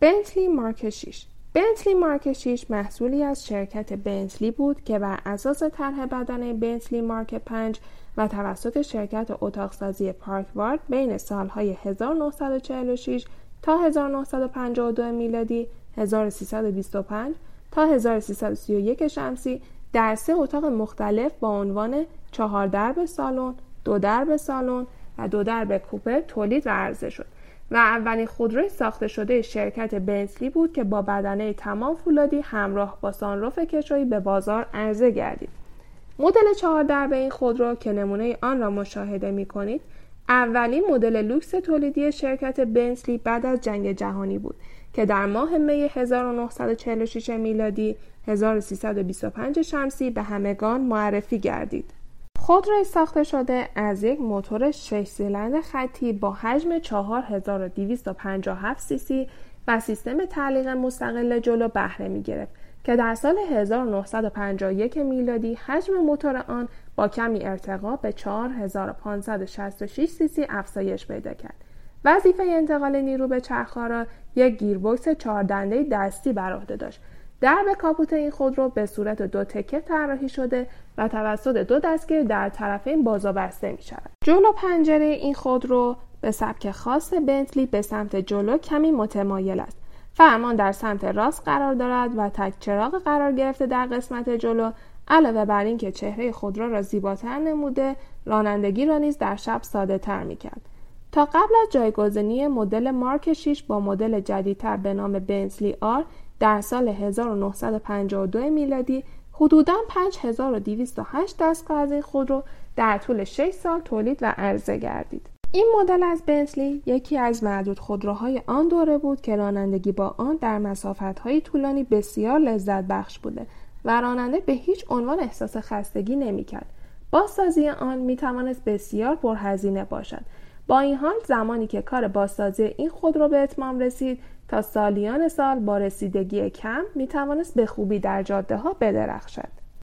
بنتلی مارک 6 بنتلی مارک 6 محصولی از شرکت بنتلی بود که بر اساس طرح بدنه بنتلی مارک 5 و توسط شرکت اتاقسازی پارکوارد بین سالهای 1946 تا 1952 میلادی 1325 تا 1331 شمسی در سه اتاق مختلف با عنوان چهار درب سالن، دو درب سالن و دو درب کوپه تولید و عرضه شد و اولین خودروی ساخته شده شرکت بنتلی بود که با بدنه تمام فولادی همراه با سانروف کشویی به بازار عرضه گردید. مدل چهار دربه این خودرو که نمونه آن را مشاهده می کنید اولین مدل لوکس تولیدی شرکت بنتلی بعد از جنگ جهانی بود که در ماه می 1946 میلادی 1325 شمسی به همگان معرفی گردید. خودروی ساخته شده از یک موتور 6 سیلندر خطی با حجم 4257 سی سی و سیستم تعلیق مستقل جلو بهره می گرفت که در سال 1951 میلادی حجم موتور آن با کمی ارتقا به 4566 سی سی افزایش پیدا کرد. وظیفه انتقال نیرو به چرخها را یک گیربکس چهار دنده دستی بر عهده داشت درب کاپوت این خودرو به صورت دو تکه طراحی شده و توسط دو دستگیر در طرفین بازا بسته می شود. جلو پنجره این خودرو به سبک خاص بنتلی به سمت جلو کمی متمایل است. فرمان در سمت راست قرار دارد و تک چراغ قرار گرفته در قسمت جلو علاوه بر اینکه چهره خودرو را زیباتر نموده رانندگی را نیز در شب ساده تر می کرد. تا قبل از جایگزینی مدل مارک 6 با مدل جدیدتر به نام بنتلی آر در سال 1952 میلادی حدوداً 5208 دستگاه از خودرو در طول 6 سال تولید و عرضه گردید. این مدل از بنتلی یکی از معدود خودروهای آن دوره بود که رانندگی با آن در مسافت‌های طولانی بسیار لذت بخش بوده و راننده به هیچ عنوان احساس خستگی نمی‌کرد. بازسازی آن می بسیار پرهزینه باشد. با این حال زمانی که کار بازسازی این خودرو به اتمام رسید تا سالیان سال با رسیدگی کم می توانست به خوبی در جاده ها بدرخشد.